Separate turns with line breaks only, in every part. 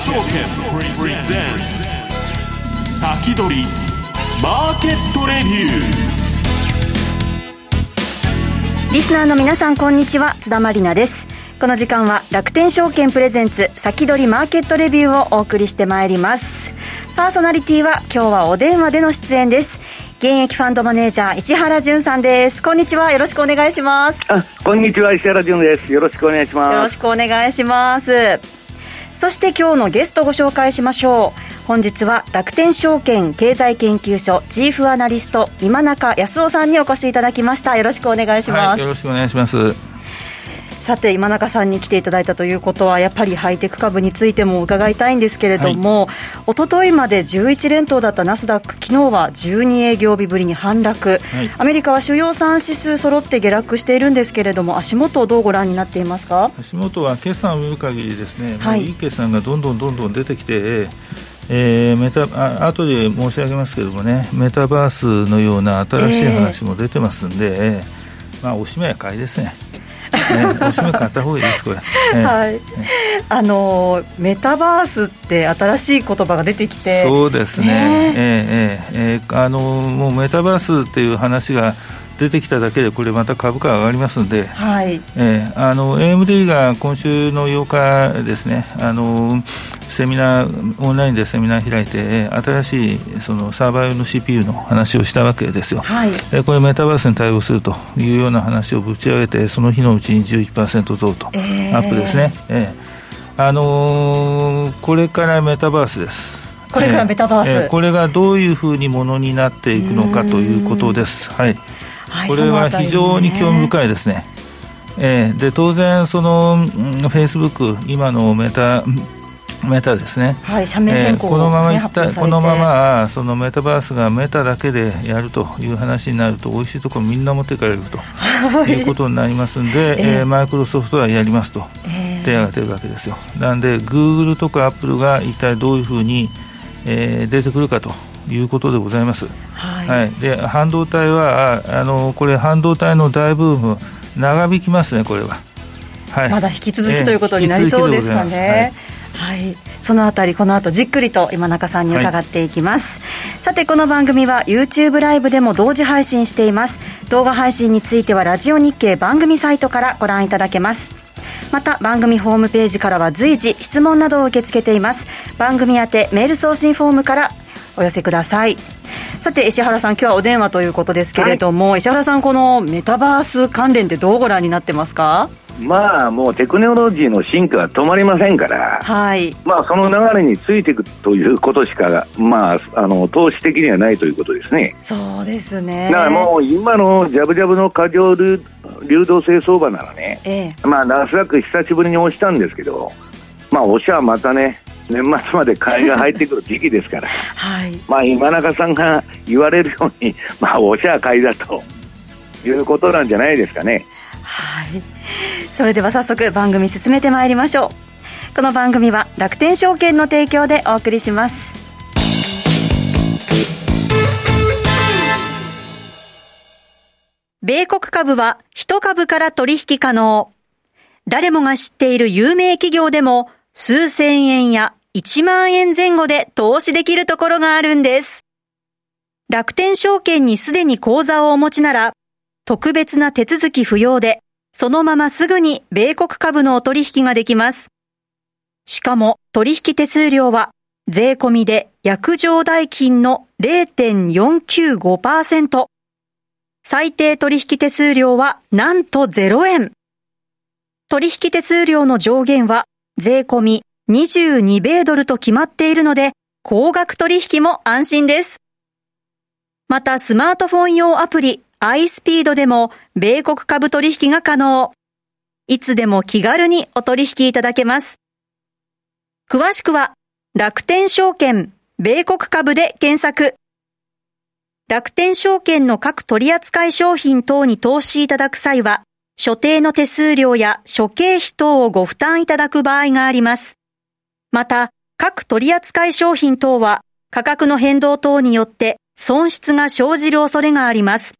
証券プレゼンツ。先取りマーケットレビ
ュー。リスナーの皆さんこんにちは。津田まりなです。この時間は楽天証券プレゼンツ先取りマーケットレビューをお送りしてまいります。パーソナリティは今日はお電話での出演です。現役ファンドマネージャー石原潤さんです。こんにちは。よろしくお願いします。
あこんにちは。石原潤です。よろしくお願いします。
よろしくお願いしますそして今日のゲストご紹介しましょう。本日は楽天証券経済研究所チーフアナリスト今中康夫さんにお越しいただきました。よろしくお願いします、は
い、よろしくお願いします。
さて今中さんに来ていただいたということはやっぱりハイテク株についても伺いたいんですけれども、はい、一昨日まで11連投だったナスダック昨日は12営業日ぶりに反落、はい、アメリカは主要3指数揃って下落しているんですけれども足元をどうご覧になっていますか？
足元は決算を見る限りですね、はい、いい決算がどんどんどんどん出てきてえー、メタあ後で申し上げますけれどもね、メタバースのような新しい話も出てますんで、えー、まあ、おしめや買いですね。ね、おしめ買った方がいいですこれ、
はい、あのメタバースって新しい言葉が出てきて。
そうですね。ね。ええええあのもうメタバースっていう話が出てきただけでこれまた株価上がりますので、はい。えー、あの AMD が今週の8日ですね。あのセミナーオンラインでセミナー開いて新しいそのサーバー用の CPU の話をしたわけですよ、はい、でこれメタバースに対応するというような話をぶち上げてその日のうちに11%増と、えー、アップですね、えーあのー、これからメタバースです。
これからメタバース、えー、
これがどういうふうにものになっていくのかということです。はい。これは非常に興味深いですね。えー、で当然、そのフェイスブック、今のメタメタですね、
はい、社名変更、
ね、このままいったこのままそのメタバースがメタだけでやるという話になると、美味しいところみんな持っていかれると、はい、いうことになりますんで、えー、えー、マイクロソフトはやりますと、えー、手を挙げてるわけですよ。なんで、グーグルとかアップルが一体どういうふうに、えー、出てくるかということでございます。はい、はい、で半導体はあのこれ半導体の大ブーム長引きますねこれは。
はい、まだ引き続きということになりそうですかね。はい、そのあたりこの後じっくりと今中さんに伺っていきます、はい、さてこの番組は YouTube ライブでも同時配信しています。動画配信についてはラジオ日経番組サイトからご覧いただけます。また番組ホームページからは随時質問などを受け付けています。番組宛てメール送信フォームからお寄せください。さて石原さん今日はお電話ということですけれども、はい、石原さんこのメタバース関連ってどうご覧になってますか？
まあもうテクノロジーの進化は止まりませんから、はい、まあその流れについていくということしか、まあ、あの投資的にはないということですね。
そうですね。
だからもう今のジャブジャブの過剰流動性相場ならね、ええ、まあナスダック久しぶりに押したんですけど、まあ押しはまたね、年末まで買いが入ってくる時期ですから、はい、まあ今中さんが言われるように、まあ、おしゃ買いだということなんじゃないですかね。
はい、それでは早速番組進めてまいりましょう。この番組は楽天証券の提供でお送りします。米国株は1株から取引可能。誰もが知っている有名企業でも数千円や1万円前後で投資できるところがあるんです。楽天証券にすでに口座をお持ちなら、特別な手続き不要で、そのまますぐに米国株のお取引ができます。しかも取引手数料は税込みで約定代金の0.495%。最低取引手数料はなんと0円。取引手数料の上限は税込み22米ドルと決まっているので、高額取引も安心です。またスマートフォン用アプリ iSpeed でも米国株取引が可能。いつでも気軽にお取引いただけます。詳しくは楽天証券米国株で検索。楽天証券の各取扱商品等に投資いただく際は、所定の手数料や諸経費等をご負担いただく場合があります。また、各取扱商品等は価格の変動等によって損失が生じる恐れがあります。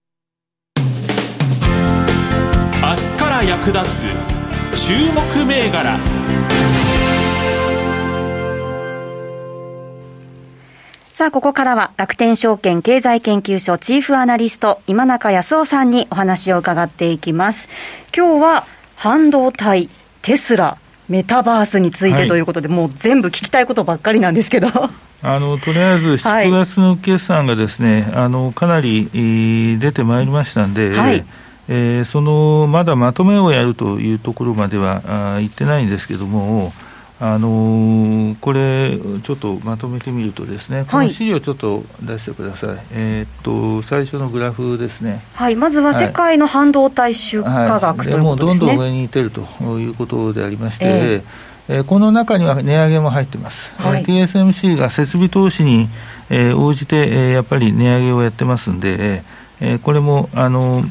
役立つ注目銘柄。
さあ、ここからは楽天証券経済研究所チーフアナリスト、今中康夫さんにお話を伺っていきます。今日は半導体、テスラ、メタバースについてということで、はい、もう全部聞きたいことばっかりなんですけど。
あのとりあえず 7月の決算がですね、はい、あのかなり出てまいりましたんで、はい、えー、そのまだまとめをやるというところまではあ言ってないんですけども、あのー、これ、ちょっとまとめてみるとですね、この資料ちょっと出してください。はい、えっと、最初のグラフですね。
はい、まずは世界の半導体出荷額、はい、ということですね。
もうどんどん上にいってるということでありまして、えー、えー、この中には値上げも入ってます。はい、TSMC が設備投資に、えー、応じて、えー、やっぱり値上げをやってますんで、えー、これも、あの、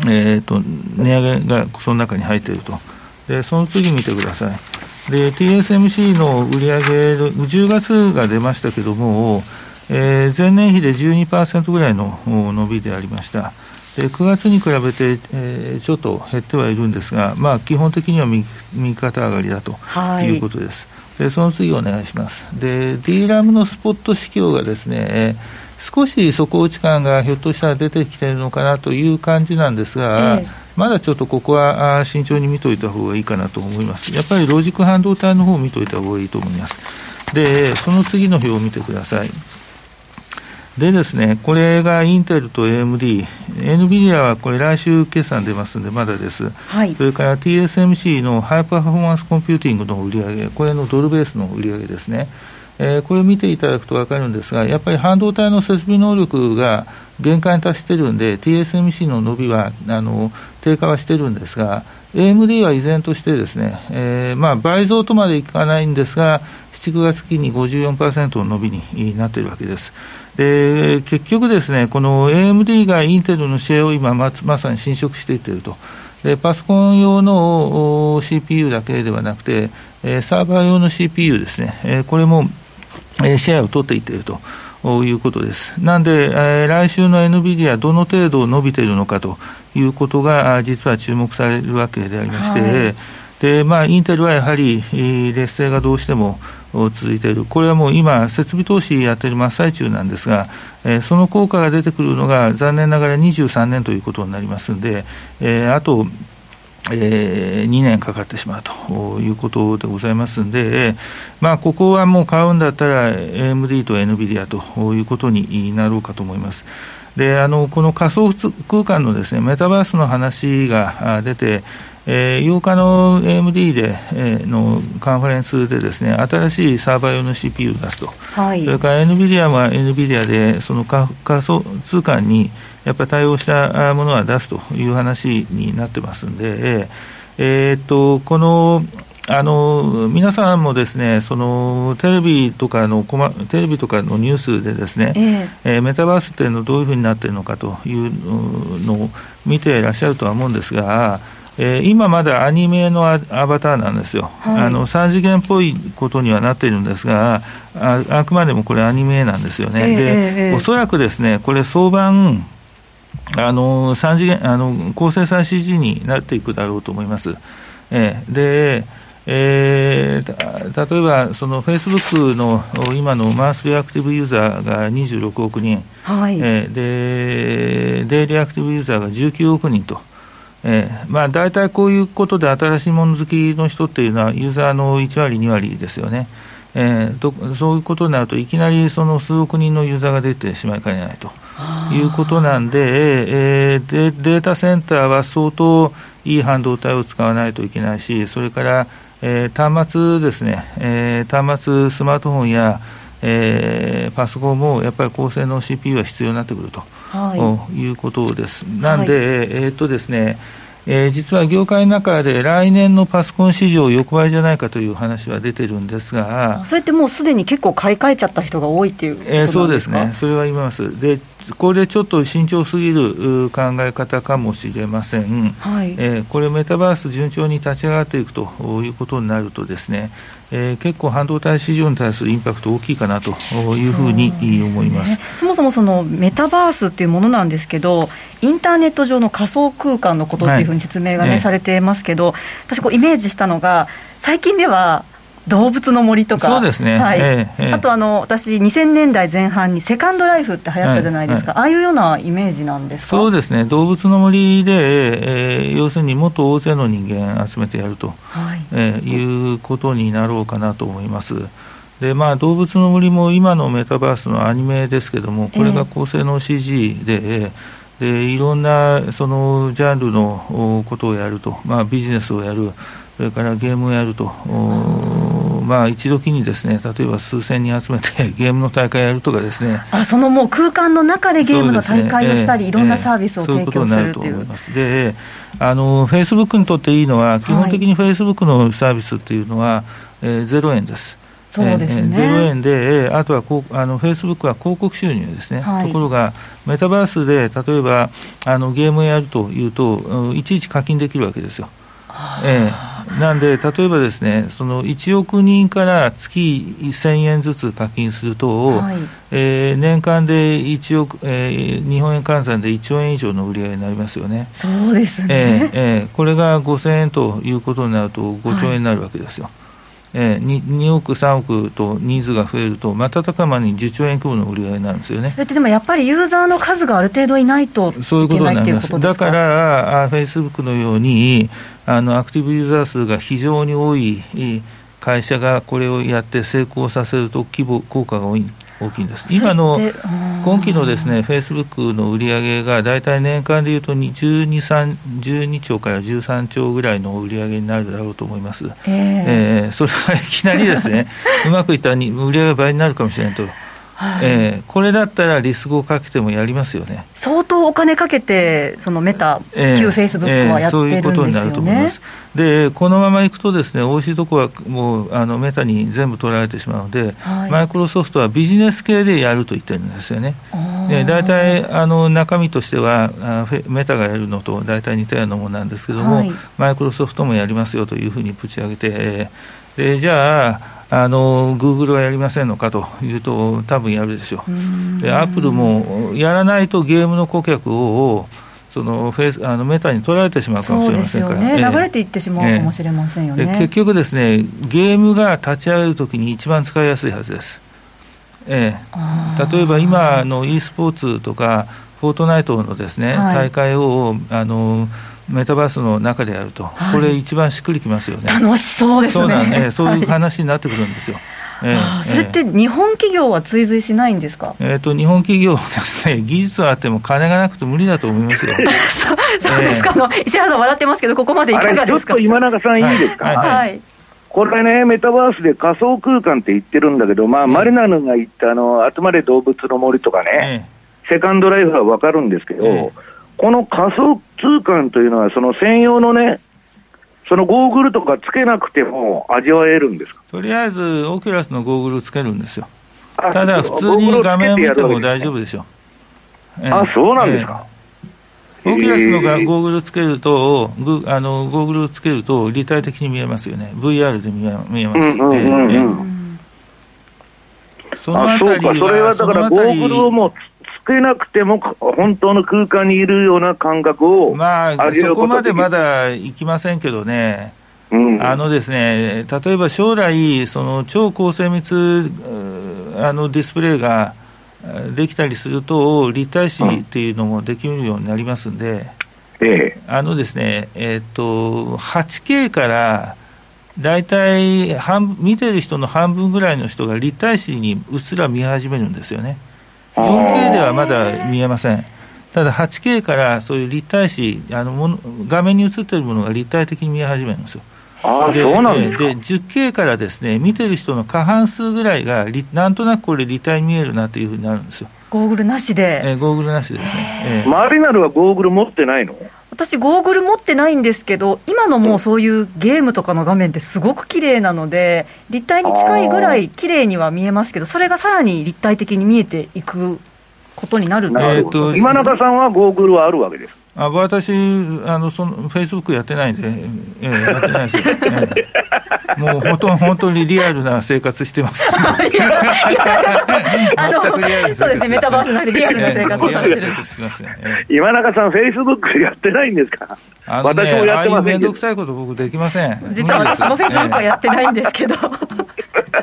えっ、ー、と、値上げがその中に入っていると。で、その次見てください。で TSMC の売上10月が出ましたけども、えー、前年比で12%ぐらいの伸びでありました。で9月に比べて、えー、ちょっと減ってはいるんですが、まあ、基本的には右肩上がりだということです。はい、でその次お願いします。で、D ラムのスポット市況がですね、少し底打ち感がひょっとしたら出てきているのかなという感じなんですが、えーまだちょっとここは慎重に見といた方がいいかなと思います。やっぱりロジック半導体の方を見といた方がいいと思います。で、その次の表を見てください。でですね、これがインテルと AMD、NVIDIA はこれ来週決算出ますんで、まだです。はい、それから TSMC のハイパフォーマンスコンピューティングの売り上げ、これのドルベースの売り上げですね。えー、これを見ていただくと分かるんですが、やっぱり半導体の設備能力が限界に達してるんで、TSMC の伸びはあの低下はしてるんですが、AMD は依然としてですね、えー、まあ、倍増とまでいかないんですが、7、9月期に54%の伸びになっているわけです。で結局ですね、この AMD がインテルのシェアを今ま、まさに侵食していっていると。でパソコン用の CPU だけではなくて、サーバー用の CPU ですね、これもシェアを取っていっていると。いうことです。なんで、えー、来週の NVIDIA どの程度伸びているのかということが実は注目されるわけでありまして、はい、でまあ、インテルはやはり劣勢がどうしても続いている、これはもう今、設備投資やっている真っ最中なんですが、えー、その効果が出てくるのが残念ながら23年ということになりますので、えー、あとえー、2年かかってしまうということでございますんで、まあ、ここはもう買うんだったら AMD と NVIDIA ということになろうかと思います。であのこの仮想空間のですねメタバースの話が出て、えー、8日の AMD で、えー、のカンファレンスでですね新しいサーバー用の CPU を出すと、はい、それから NVIDIA は NVIDIA でその仮想通貨にやっぱり対応したものは出すという話になってますんで、えー、っとこのあの皆さんもですねそのテレビとかのテレビとかのニュースでですね、えー、えー、メタバースっていうのどういうふうになっているのかというのを見ていらっしゃるとは思うんですが、えー、今まだアニメのアバターなんですよ、はい、あの3次元っぽいことにはなっているんですがああくまでもこれアニメなんですよね、えー、で、えー、おそらくですねこれ相場あの3次元あの高精細 CG になっていくだろうと思います。えー、で、えー、例えばそのフェイスブックの今のマンスリーアクティブユーザーが26億人、はいえー、でデイリーアクティブユーザーが19億人と。えーまあ、大体こういうことで新しいもの好きの人っていうのはユーザーの1割、2割ですよね。えー、とそういうことになるといきなりその数億人のユーザーが出てしまいかねないと。いうことなんで、えー、でデータセンターは相当いい半導体を使わないといけないし、それから、えー、端末ですね、えー、端末、スマートフォンや、えー、パソコンもやっぱり高性能 CPU は必要になってくると、はい、いうことです。なんで、はい、えー、っとですね、えー、実は業界の中で来年のパソコン市場横ばいじゃないかという話は出てるんですが、
それってもうすでに結構買い替えちゃった人が多いっていうえ
ー、そうですね、それは言います。でこれちょっと慎重すぎる考え方かもしれません、はい、えー、これ、メタバース順調に立ち上がっていくということになると、ですね、えー、結構、半導体市場に対するインパクト大きいかなというふうに思います、ね、
そもそもそのメタバースっていうものなんですけど、インターネット上の仮想空間のことっていうふうに説明がね、はい、されてますけど、私、こうイメージしたのが、最近では、動物の森とか、
そうですね、はい。え
え、あとあの私、2000年代前半にセカンドライフって流行ったじゃないですか、はい、ああいうようなイメージなんですか？
そうですね、動物の森で、えー、要するにもっと大勢の人間集めてやると、はい。えー、いうことになろうかなと思います。でまあ、動物の森も今のメタバースのアニメですけども、これが高性能 CG で、えー、でいろんなそのジャンルのことをやると、まあ、ビジネスをやる、それからゲームをやると。まあ、一時にですね例えば数千人集めて ゲームの大会やるとかですね。
あそのもう空間の中でゲームの大会をしたり、ねえー、いろんなサービスを提供するという。
であのフェイスブックにとっていいのは、基本的にフェイスブックのサービスっていうのは、えー、0円です。
そうですね、
0円で、あとはこうあのフェイスブックは広告収入ですね、はい、ところが、メタバースで例えばあのゲームをやるというと、いちいち課金できるわけですよ。ええ、なんで、例えばですね、その1億人から月1000円ずつ課金すると、はい、えー、年間で1億、えー、日本円換算で1兆円以上の売り上げになりますよね。
そうですね。
えええこれが5000円ということになると5兆円になるわけですよ。はいえー、2, 2億、3億とニーズが増えると、瞬く間に10兆円規模の売り上げになるんですよね。
それってでもやっぱりユーザーの数がある程度いないと
そういうことになります、だからフェイスブックのようにあの、アクティブユーザー数が非常に多い会社がこれをやって成功させると、規模、効果が多い大きいんです。今の今期のですね、フェイスブックの売り上げが大体年間でいうと12、3 12兆から13兆ぐらいの売り上げになるだろうと思います。えー、えー、それはいきなりですね、うまくいったら売り上げが倍になるかもしれないと。はい、えー、これだったらリスクをかけてもやりますよね。
相当お金かけて、そのメタ、えー、旧フェイスブックはやってるんですよね、えー、そういうことになると思います。
でこのままいくとですね、美味しいところはもうあのメタに全部取られてしまうので、はい、マイクロソフトはビジネス系でやると言ってるんですよね。で大体あの中身としてはメタがやるのと大体似たようなものなんですけども、はい、マイクロソフトもやりますよというふうにぶち上げて、でじゃああのグーグルはやりませんのかというと、多分やるでしょう、でアップルもやらないとゲームの顧客をそのフェイスあのメタに取られてしまうかもしれませんから、
ね、流れていってしまうかもしれませんよね、
結局ですね、ゲームが立ち上げるときに一番使いやすいはずです。ええ、例えば今の e スポーツとか、フォートナイトのですね、はい、大会をあのメタバースの中でやると、はい、これ、一番しっくりきますよね。
楽しそうですね。そうなん
ね、そういう話になってくるんですよ。
えー、それって日本企業は追随しないんですか、
えーと、日本企業はですね、技術はあっても金がなくて無理だと思いますよ。
そそうですか、えー、あの石原さん笑ってますけど、ここまでいかがですか？
ちょっと今永さん、いいですか、はい、はい、これね、メタバースで仮想空間って言ってるんだけど、まあ、マリナヌが言ったあの、集まれ動物の森とかね、セカンドライフは分かるんですけど、この仮想通貨というのは、その専用のね、そのゴーグルとかつけなくても味わえるんですか？
とりあえず、オキュラスのゴーグルつけるんですよ。ただ、普通に画面を見ても大丈夫でしょ
う。あ、そうなんですか。
オキュラスのがゴーグルつけると、あのゴーグルつけると立体的に見えますよね。VR で見え見えます。うんうんうんうん、
そのあたりは、それはだからゴーグルをもうけなくても、本当の空間にいるような感覚を
まあ、そこまでまだいきませんけどね。うん、あのですね、例えば将来、その超高精密あのディスプレイができたりすると、立体視っていうのもできるようになりますんで、
うん、
あのですね、えー、っと、8K から大体半、見てる人の半分ぐらいの人が立体視にうっすら見始めるんですよね。4K ではまだ見えません。ただ 8K からそういう立体視、あのもの画面に映っているものが立体的に見え始めるんですよ。
あでそうなんです
で 10K からですね見てる人の過半数ぐらいがなんとなくこれ立体に見えるなというふうになるんですよ。
ゴーグルなしで。
えー、ゴーグルなしですね。
えー、マリナルはゴーグル持ってないの？
私、ゴーグル持ってないんですけど、今のもうそういうゲームとかの画面ってすごく綺麗なので、立体に近いぐらい綺麗には見えますけど、それがさらに立体的に見えていくことになる
なるほど、今中さんはゴーグルはあるわけです
あ私あのその、フェイスブックやってないんで、えー、やってないですよ、えー、もう本当本当にリアルな生活してます。全くリ
アルそうですね、メタバース内でリアルな生活をされてる。
今中さん、フェイスブックやってないんですか？
あの、ね、私もやってませんめんどくさいこと僕できません。
実は私もフェイスブックはやってないんですけど。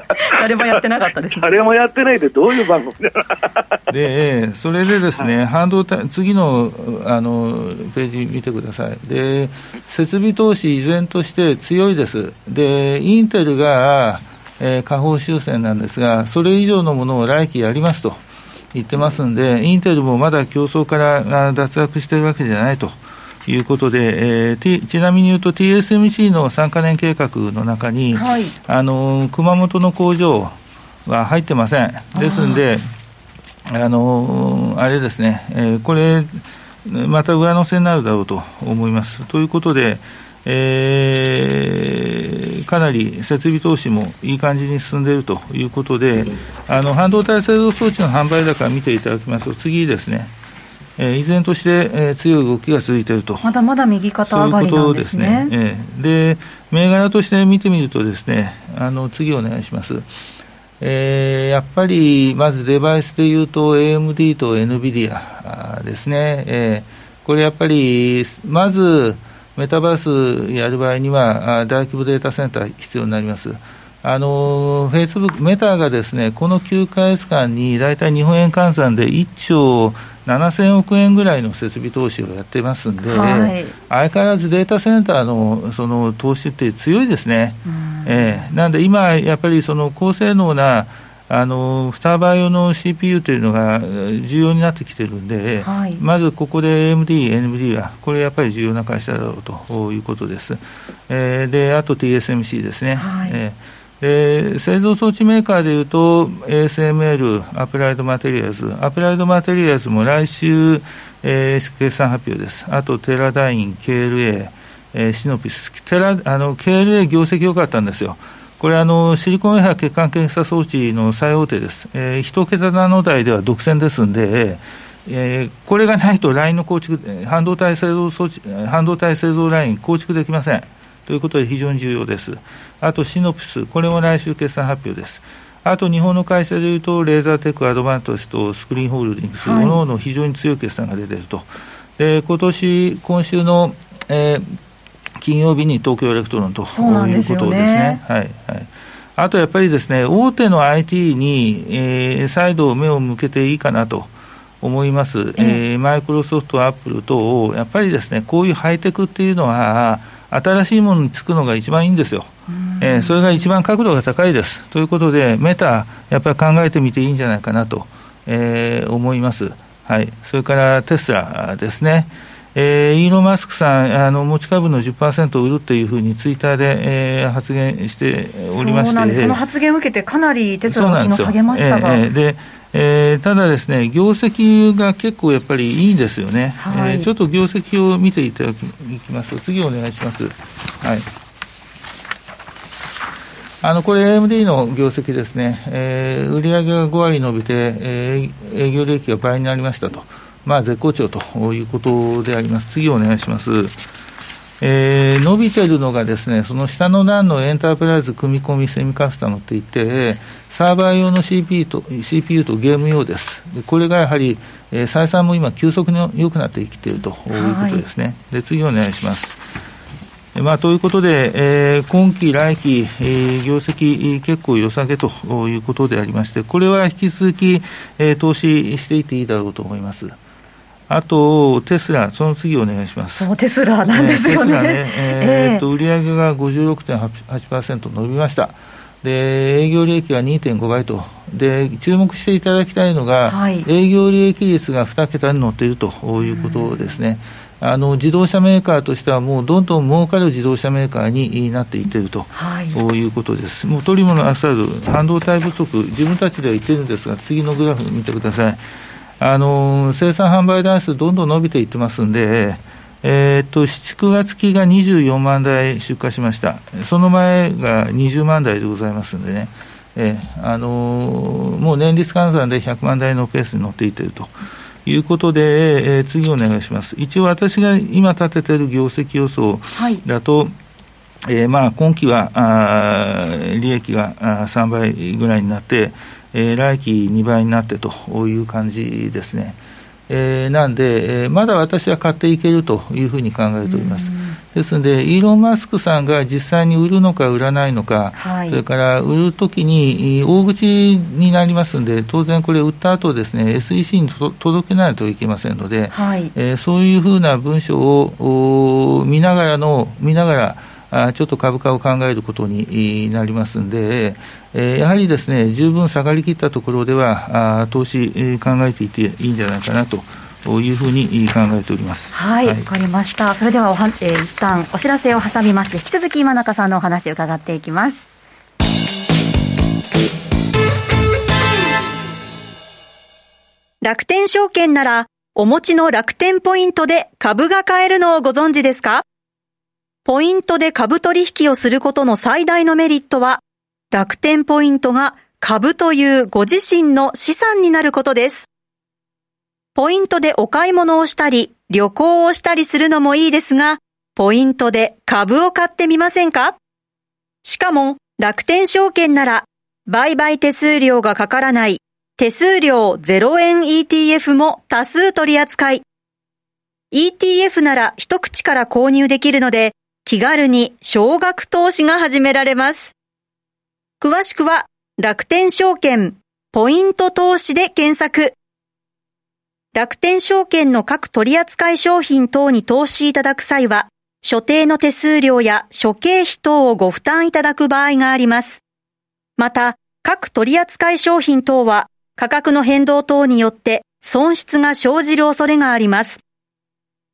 誰もやってなかったです、ね、
誰もやってないってどういう番組だ
で、それでですね、半導体、次のあのページ見てください。で、設備投資依然として強いです。で、インテルが、えー、下方修正なんですが、それ以上のものを来期やりますと言ってますんで、インテルもまだ競争から脱落しているわけじゃないと。いうことで、えー、ちなみに言うと TSMC の3か年計画の中に、はい、あの熊本の工場は入ってません。ですんで、あのあれですね、えー、これ、また上乗せになるだろうと思います。ということで、えー、かなり設備投資もいい感じに進んでいるということで、あの半導体製造装置の販売高を見ていただきますと、次ですね、えー、依然として、えー、強い動きが続いていると。
まだまだ右肩上がりなんですね。
そういうことですね。えー、で、銘柄として見てみるとですね、あの、次お願いします。えー、やっぱり、まずデバイスでいうと AMD と NVIDIA ですね。えー、これやっぱり、まず、メタバースやる場合には、大規模データセンター必要になります。あのフェイスブック、メタがですね、この9か月間に大体日本円換算で1兆7000億円ぐらいの設備投資をやってますんで、はい、相変わらずデータセンターのその投資って強いですね。えー、なんで今、やっぱりその高性能なあのスターバー用の CPU というのが重要になってきてるんで、はい、まずここで AMD、NVD は、これやっぱり重要な会社だろうということです。えー、で、あと TSMC ですね。はい、えーで製造装置メーカーでいうと ASML、アプライドマテリアルズ、アプライドマテリアルズも来週、えー、決算発表です。あとテラダイン、KLA、えー、シノプシス、テラあの KLA 業績良かったんですよ。これあの、シリコンウェハ欠陥検査装置の最大手です。えー、一桁ナノ台では独占ですんで、えー、これがないとラインの構築、半導体製造装置、半導体製造ライン構築できません。ということで非常に重要です。あとシノプシス、これも来週決算発表です。あと日本の会社でいうと、レーザーテックアドバンテストとスクリーンホールディングス、はい、のの非常に強い決算が出ていると。で、今年、今週の、えー、金曜日に東京エレクトロンということですね。はい、はい。あとやっぱりですね、大手の IT に、えー、再度目を向けていいかなと思います。えー、マイクロソフト、アップル等、やっぱりですね、こういうハイテクっていうのは、新しいものにつくのが一番いいんですよ。えー、それが一番角度が高いです。ということで、メタ、やっぱり考えてみていいんじゃないかなと、えー、思います。はい。それからテスラですね。えー、イーロン・マスクさん、あの持ち株の10%を売るというふうにツイッターで、えー、発言しておりまして
その発言を受けて、かなりテスラは昨日下げましたが。えー、で
えー、ただですね、業績が結構やっぱりいいんですよね。はい、えー、ちょっと業績を見ていただきますと、次お願いします。はい。あの、これ AMD の業績ですね。えー、売上が5割伸びて、えー、営業利益が倍になりましたと。まあ、絶好調ということであります。次お願いします。えー、伸びてるのがですね、その下の段のエンタープライズ組み込みセミカスタムっていって、サーバー用の CPU と CPU とゲーム用です。でこれがやはり、えー、採算も今、急速に良くなってきているということですね。はい、で次お願いします。まあ、ということで、えー、今期、来期、えー、業績結構良さげということでありまして、これは引き続き、えー、投資していっていいだろうと思います。あと、テスラ、その次お願いします。
そう、テスラなんですよね。ね
えー、っと、売上が56.8%伸びました。で、営業利益が2.5倍と。で、注目していただきたいのが、はい、営業利益率が2桁に乗っているということですね。あの自動車メーカーとしては、もうどんどん儲かる自動車メーカーになっていっていると、はい、いうことです。もう取り物あさる半導体不足、自分たちでは言ってるんですが、次のグラフ見てください。あの生産販売台数どんどん伸びていってますんで、えー、っと、7、9月期が24万台出荷しました。その前が20万台でございますんでね。えー、あのー、もう年率換算で100万台のペースに乗っていっていると。いうことで、えー、次お願いします。一応私が今立てている業績予想だと、はいえー、まあ今期はあ利益があ3倍ぐらいになって、えー、来期2倍になってという感じですね。えー、なんで、えー、まだ私は買っていけるというふうに考えております。ですので、イーロン・マスクさんが実際に売るのか売らないのか、はい、それから売るときに大口になりますので、当然これ、売った後ですね、SEC に届けないといけませんので、はい、えー、そういうふうな文書を見ながらの、見ながら、あちょっと株価を考えることになりますんで、えー、やはりですね、十分下がりきったところでは、あ投資、えー、考えていていいんじゃないかなと。いうふうに考えております。
はい、わ、はい、かりました。それではおは、えー、一旦お知らせを挟みまして、引き続き今中さんのお話を伺っていきます。楽天証券なら、お持ちの楽天ポイントで株が買えるのをご存知ですか？ポイントで株取引をすることの最大のメリットは、楽天ポイントが株というご自身の資産になることです。ポイントでお買い物をしたり、旅行をしたりするのもいいですが、ポイントで株を買ってみませんか？しかも、楽天証券なら、売買手数料がかからない、手数料0円 ETF も多数取り扱い。ETF なら一口から購入できるので、気軽に少額投資が始められます。詳しくは楽天証券ポイント投資で検索。楽天証券の各取扱商品等に投資いただく際は、所定の手数料や諸経費等をご負担いただく場合があります。また、各取扱商品等は価格の変動等によって損失が生じる恐れがあります。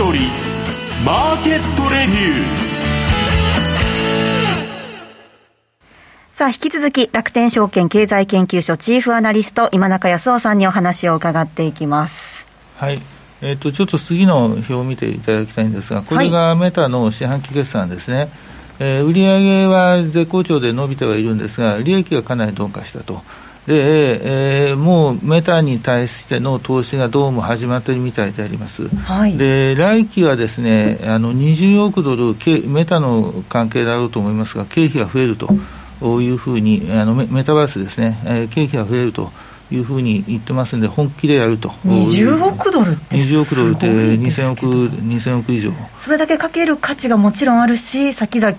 先取りマーケットレビュー
さあ、引き続き楽天証券経済研究所チーフアナリスト今中康夫さんにお話を伺っていきます。
はい。えっ、ー、と、ちょっと次の表を見ていただきたいんですが、これがメタの四半期決算ですね。はい、えー、売上は絶好調で伸びてはいるんですが、利益がかなり鈍化したと。で、えー、もうメタに対しての投資がどうも始まっているみたいであります、はい、で来期はですねあの20億ドル、メタの関係だろうと思いますが、経費が増えるというふうに、あのメタバースですね、えー、経費が増えると。いうふうに言ってますんで、本気でやると。
20億ドルって20
億ドルって2000億、2000億以上。
それだけかける価値がもちろんあるし、先々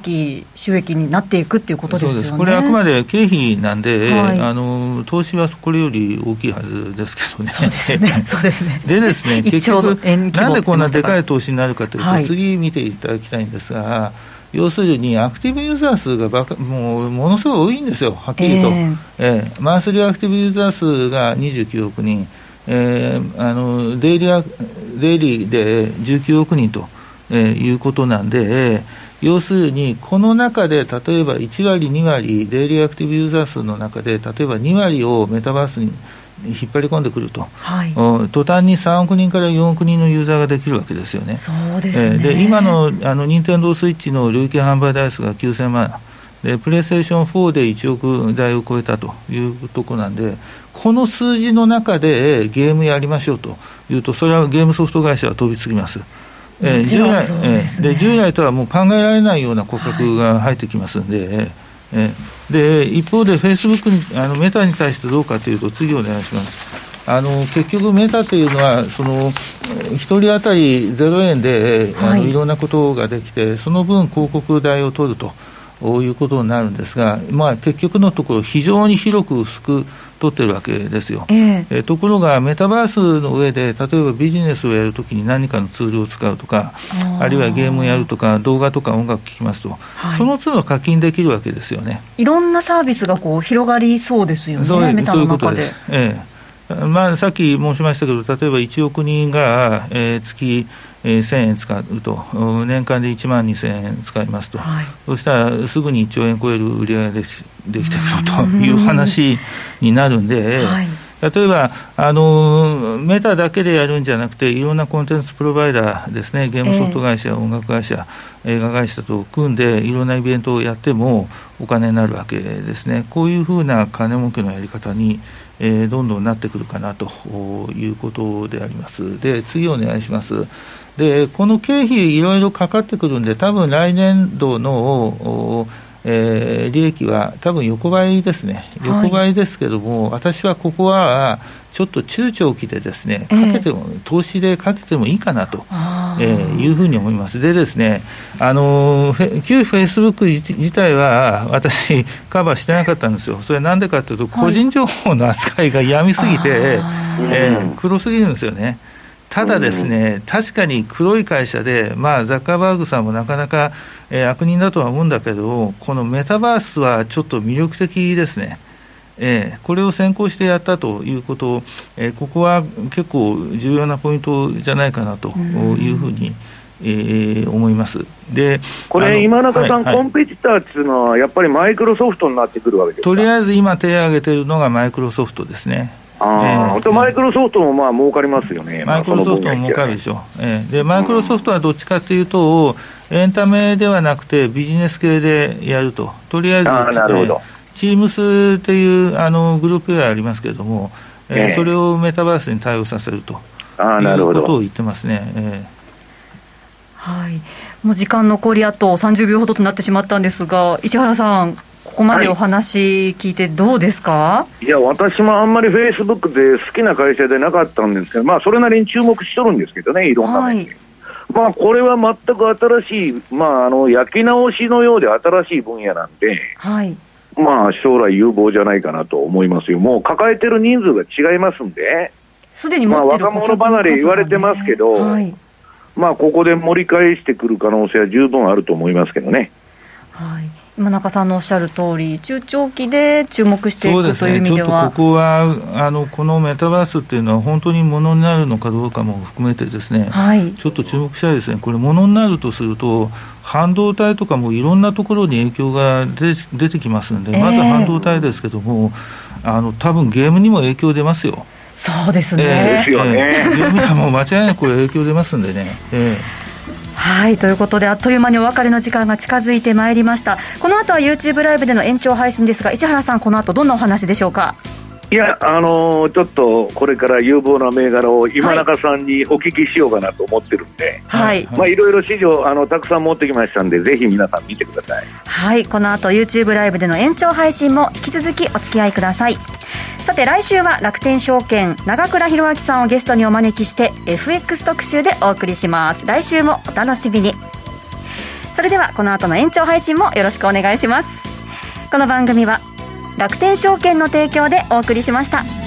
収益になっていくっていうことですよね。
これあくまで経費なんで、はい、あの投資はこれより大きいはずですけどね。
そうですね。そうですね。
でですね、結局、なんでこんなでかい投資になるかというと、はい、次見ていただきたいんですが、要するにアクティブユーザー数がばかもうものすごい多いんですよ、はっきりと、えー、えー、マンスリーアクティブユーザー数が29億人、えー、あのデイリーデイリーで19億人と、えー、いうことなんで、えー、要するにこの中で例えば1割、2割、デイリーアクティブユーザー数の中で、例えば2割をメタバースに引っ張り込んでくると、はい、途端に3億人から4億人のユーザーができるわけですよね。
そうですね、
えー、で今のあの任天堂スイッチの累計販売台数が9000万。で、プレイステーション4で1億台を超えたというところなんで、この数字の中でゲームやりましょうというと、それはゲームソフト会社は飛びつきます。えー、従来、ね、えー、で従来とはもう考えられないような顧客が入ってきますんで、はいえで一方で、フェイスブックにあのメタに対してどうかというと、次お願いします。あの結局、メタというのは、その1人当たり0円で、はい、あのいろんなことができて、その分、広告代を取るということになるんですが、まあ、結局のところ、非常に広く薄く取ってるわけですよ、えー、ところがメタバースの上で例えばビジネスをやるときに何かのツールを使うとかあるいはゲームをやるとか動画とか音楽聴きますと、はい、その都度課金できるわけですよね。
いろんなサービスがこう広がりそうですよねそういうことです、
ええ。まあ、さっき申しましたけど、例えば1億人が、えー、月、えー、1000円使うと、年間で1万2000円使いますと、はい、そしたらすぐに1兆円超える売り上げでできてくるという話になるんで、はい、例えばあの、メタだけでやるんじゃなくて、いろんなコンテンツプロバイダーですね、ゲームソフト会社、えー、音楽会社、映画会社と組んで、いろんなイベントをやってもお金になるわけですね、こういうふうな金儲けのやり方に、えー、どんどんなってくるかなということであります。で次お願いします。でこの経費、いろいろかかってくるんで、多分来年度のえー、利益は多分横ばいですね、横ばいですけども、はい、私はここはちょっと中長期でですね、かけても、えー、投資でかけてもいいかなと、えー、いうふうに思います。でですね、あの旧フェイスブック自体は私、カバーしてなかったんですよ。それなんでかというと、個人情報の扱いがやみすぎて、えー、黒すぎるんですよね。ただですね、確かに黒い会社で、まあ、ザッカーバーグさんもなかなか、えー、悪人だとは思うんだけど、このメタバースはちょっと魅力的ですね。えー、これを先行してやったということ、えー、ここは結構重要なポイントじゃないかなというふうに、えー、思います。
でこれ、今中さん、はいはい、コンペティターっていうのは、やっぱりマイクロソフトになってくるわけです
とりあえず今、手を挙げているのがマイクロソフトですね。
あえー、マイクロソフトもまあ儲かりますよね、
マイクロソフトも儲かるでしょう、えー、でマイクロソフトはどっちかというと、エンタメではなくて、ビジネス系でやると、とりあえず、なるほど。チームスというあのグループがありますけれども、えー、えー、それをメタバースに対応させると。いうことを言ってますね。えー
はい、もう時間残りあと30秒ほどとなってしまったんですが、市原さん、ここまでお話聞いてどうですか、は
い、いや、私もあんまりフェイスブックで好きな会社でなかったんですけど、まあ、それなりに注目しとるんですけどね、いろんな面で。はいまあ、これは全く新しい、まあ、あの焼き直しのようで新しい分野なんで、はい、まあ、将来有望じゃないかなと思いますよ、もう抱えてる人数が違いますんで、
すでに
まあ、若者離れ言われてますけど、はい、まあ、ここで盛り返してくる可能性は十分あると思いますけどね。
はい今中さんのおっしゃる通り、中長期で注目していくという意味では、
ね、ここはあのこのメタバースっていうのは、本当にものになるのかどうかも含めて、ですね、はい、ちょっと注目したいですね、これ、ものになるとすると、半導体とかもいろんなところに影響が出出てきますんで、まず半導体ですけども、えー、あの多分ゲームにも影響出ますよ。
そうですね。
えー、え
ー、ゲームにはもう間違いなくこれ影響出ますんでね。えー
はいということであっという間にお別れの時間が近づいてまいりましたこの後は YouTube ライブでの延長配信ですが石原さんこの後どんなお話でしょうか？
いや、あのー、ちょっとこれから有望な銘柄を今中さんにお聞きしようかなと思ってるんで、はい、まあいろいろ資料あのたくさん持ってきましたんで、ぜひ皆さん見てください。
はい、この後 YouTube ライブでの延長配信も引き続きお付き合いください。さて来週は楽天証券長倉弘明さんをゲストにお招きして FX 特集でお送りします。来週もお楽しみに。それではこの後の延長配信もよろしくお願いします。この番組は楽天証券の提供でお送りしました。